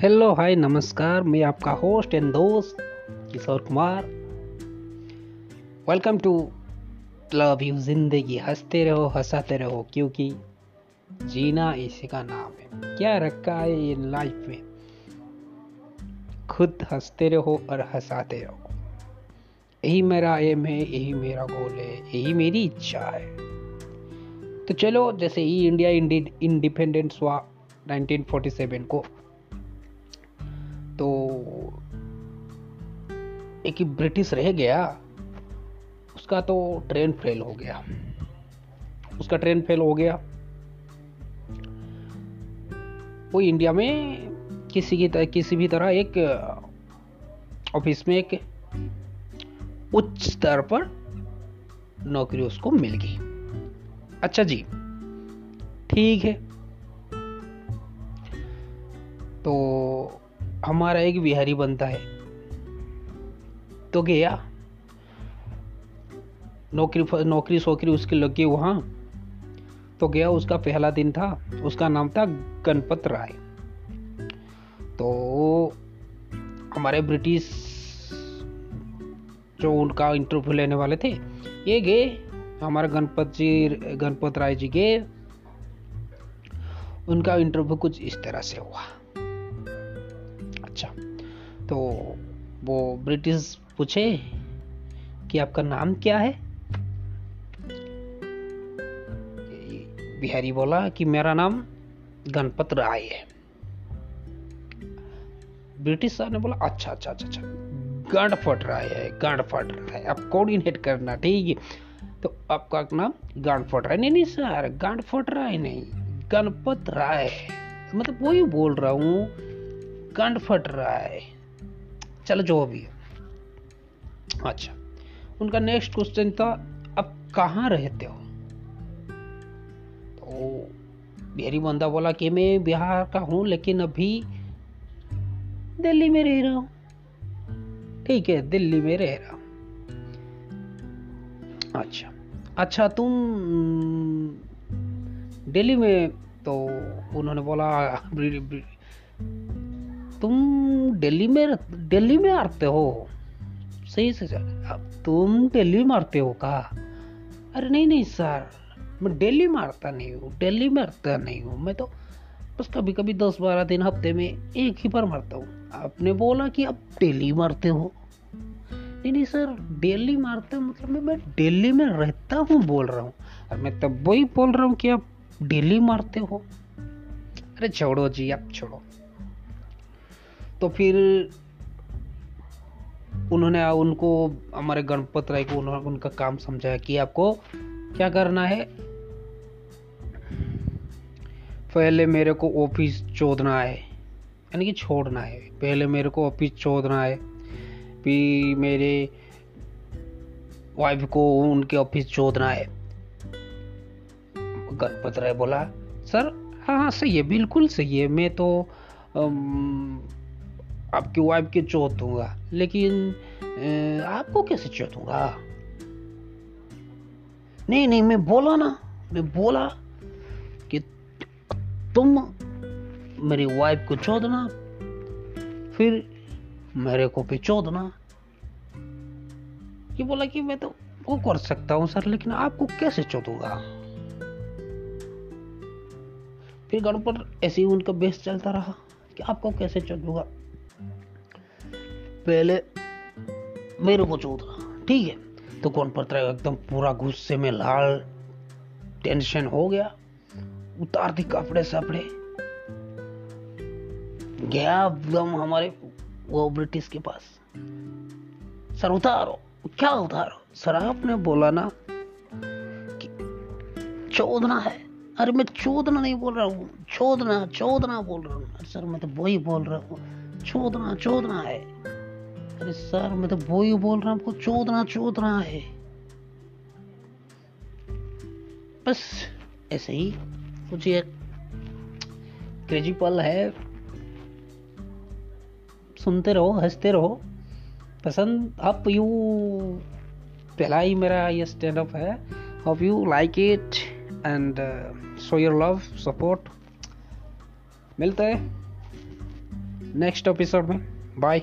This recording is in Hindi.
हेलो हाय, नमस्कार। मैं आपका होस्ट एंड दोस्त Kishore Kumar. Welcome to love you Zindagi. हँसते रहो, हंसाते रहो, क्योंकि जीना इसी का नाम है। क्या रखा है ये लाइफ में? खुद हँसते रहो और हंसाते रहो। यही मेरा एम है, यही मेरा गोल है, यही मेरी इच्छा है। तो चलो, जैसे ही इंडिया इंडिपेंडेंस हुआ 1947 को एक ही ब्रिटिश रह गया, उसका तो ट्रेन फेल हो गया। उसका ट्रेन फेल हो गया। वो इंडिया में किसी की किसी भी तरह एक ऑफ़िस में एक उच्च स्तर पर नौकरी उसको मिल गई। अच्छा जी, ठीक है। तो हमारा एक बिहारी बनता है। तो गया। नौकरी नौकरी सोकरी उसकी लगी वहाँ। तो गया, उसका पहला दिन था। उसका नाम था गणपत राय। तो हमारे ब्रिटिश जो उनका इंटरव्यू लेने वाले थे, ये गए। हमारे गणपत जी, गणपत राय जी गए। उनका इंटरव्यू कुछ इस तरह से हुआ। अच्छा तो वो ब्रिटिश पूछे कि आपका नाम क्या है? बिहारी बोला कि मेरा नाम गणपत राय है। ब्रिटिश सर ने बोला अच्छा अच्छा अच्छा अच्छा गांड फट रहा है गांड फट रहा है आप कोऑर्डिनेट करना, ठीक है? तो आपका नाम रहा है नहीं नहीं, सर रहा है नहीं, गणपत राय मतलब वही बोल रहा हूँ रहा है चलो, जो भी अच्छा उनका नेक्स्ट क्वेश्चन था, अब कहाँ रहते हो? तो बिहारी बंदा बोला कि, मैं बिहार का हूँ, लेकिन अभी दिल्ली में रह रहा हूँ। ठीक है, दिल्ली में रह रहा हूँ। अच्छा अच्छा तुम दिल्ली में तो उन्होंने बोला, तुम दिल्ली में दिल्ली में आते हो? सही से अब तुम डेली मारते हो का? अरे नहीं नहीं सर, मैं डेली मारता नहीं हूँ, डेली मारता नहीं हूँ। मैं तो बस कभी कभी दस बारह दिन हफ़्ते में एक ही बार मारता हूँ। आपने बोला कि आप डेली मारते हो। नहीं नहीं सर, डेली मारते हो मतलब मैं मैं दिल्ली में रहता हूँ बोल रहा हूँ। और मैं तब वही बोल रहा हूँ कि आप डेली मारते हो। अरे छोड़ो जी, आप छोड़ो। तो फिर उन्होंने उनको, हमारे गणपत राय को उन्होंने उनका काम समझाया कि आपको क्या करना है? पहले मेरे को ऑफ़िस छोड़ना है। यानी कि छोड़ना है। पहले मेरे को ऑफ़िस छोड़ना है। फिर मेरे वाइफ को उनके ऑफ़िस छोड़ना है। गणपत राय बोला, सर हाँ हाँ सही है, बिल्कुल सही है। मैं तो आपकी वाइफ के चोट दूँगा। लेकिन आपको कैसे चोट दूँगा? नहीं नहीं, मैं बोला ना, मैं बोला कि तुम मेरी वाइफ को चोदना फिर मेरे को भी चोदना ये बोला कि मैं तो वो कर सकता हूँ सर, लेकिन आपको कैसे चोदूँगा फिर गणपत ऐसे ही उनका बेस चलता रहा कि आपको कैसे चोदूँगा पहले मेरे को चोदना ठीक है? तो कौन पत्र एकदम पूरा गुस्से में लाल टेंशन हो गया। उतार दी कपड़े सपड़े। गया एकदम हमारे वो ब्रिटिश के पास। सर, उतारो। क्या उतारो? सर, आपने बोला ना कि चोदना है। अरे, मैं चोदना नहीं बोल रहा हूँ। चोदना चोदना बोल रहा हूँ। सर, मैं तो वही बोल रहा हूँ। चोदना चोदना है। अरे सर, मैं तो वो ही बोल रहा हूँ, आपको चोदना चोदना है। बस, ऐसे ही कुछ एक क्रेजी पल है। सुनते रहो, हँसते रहो। पसंद अप यू पहला ही मेरा ये स्टैंड अप है hope you like it and show your love support मिलते हैं नेक्स्ट एपिसोड में। बाय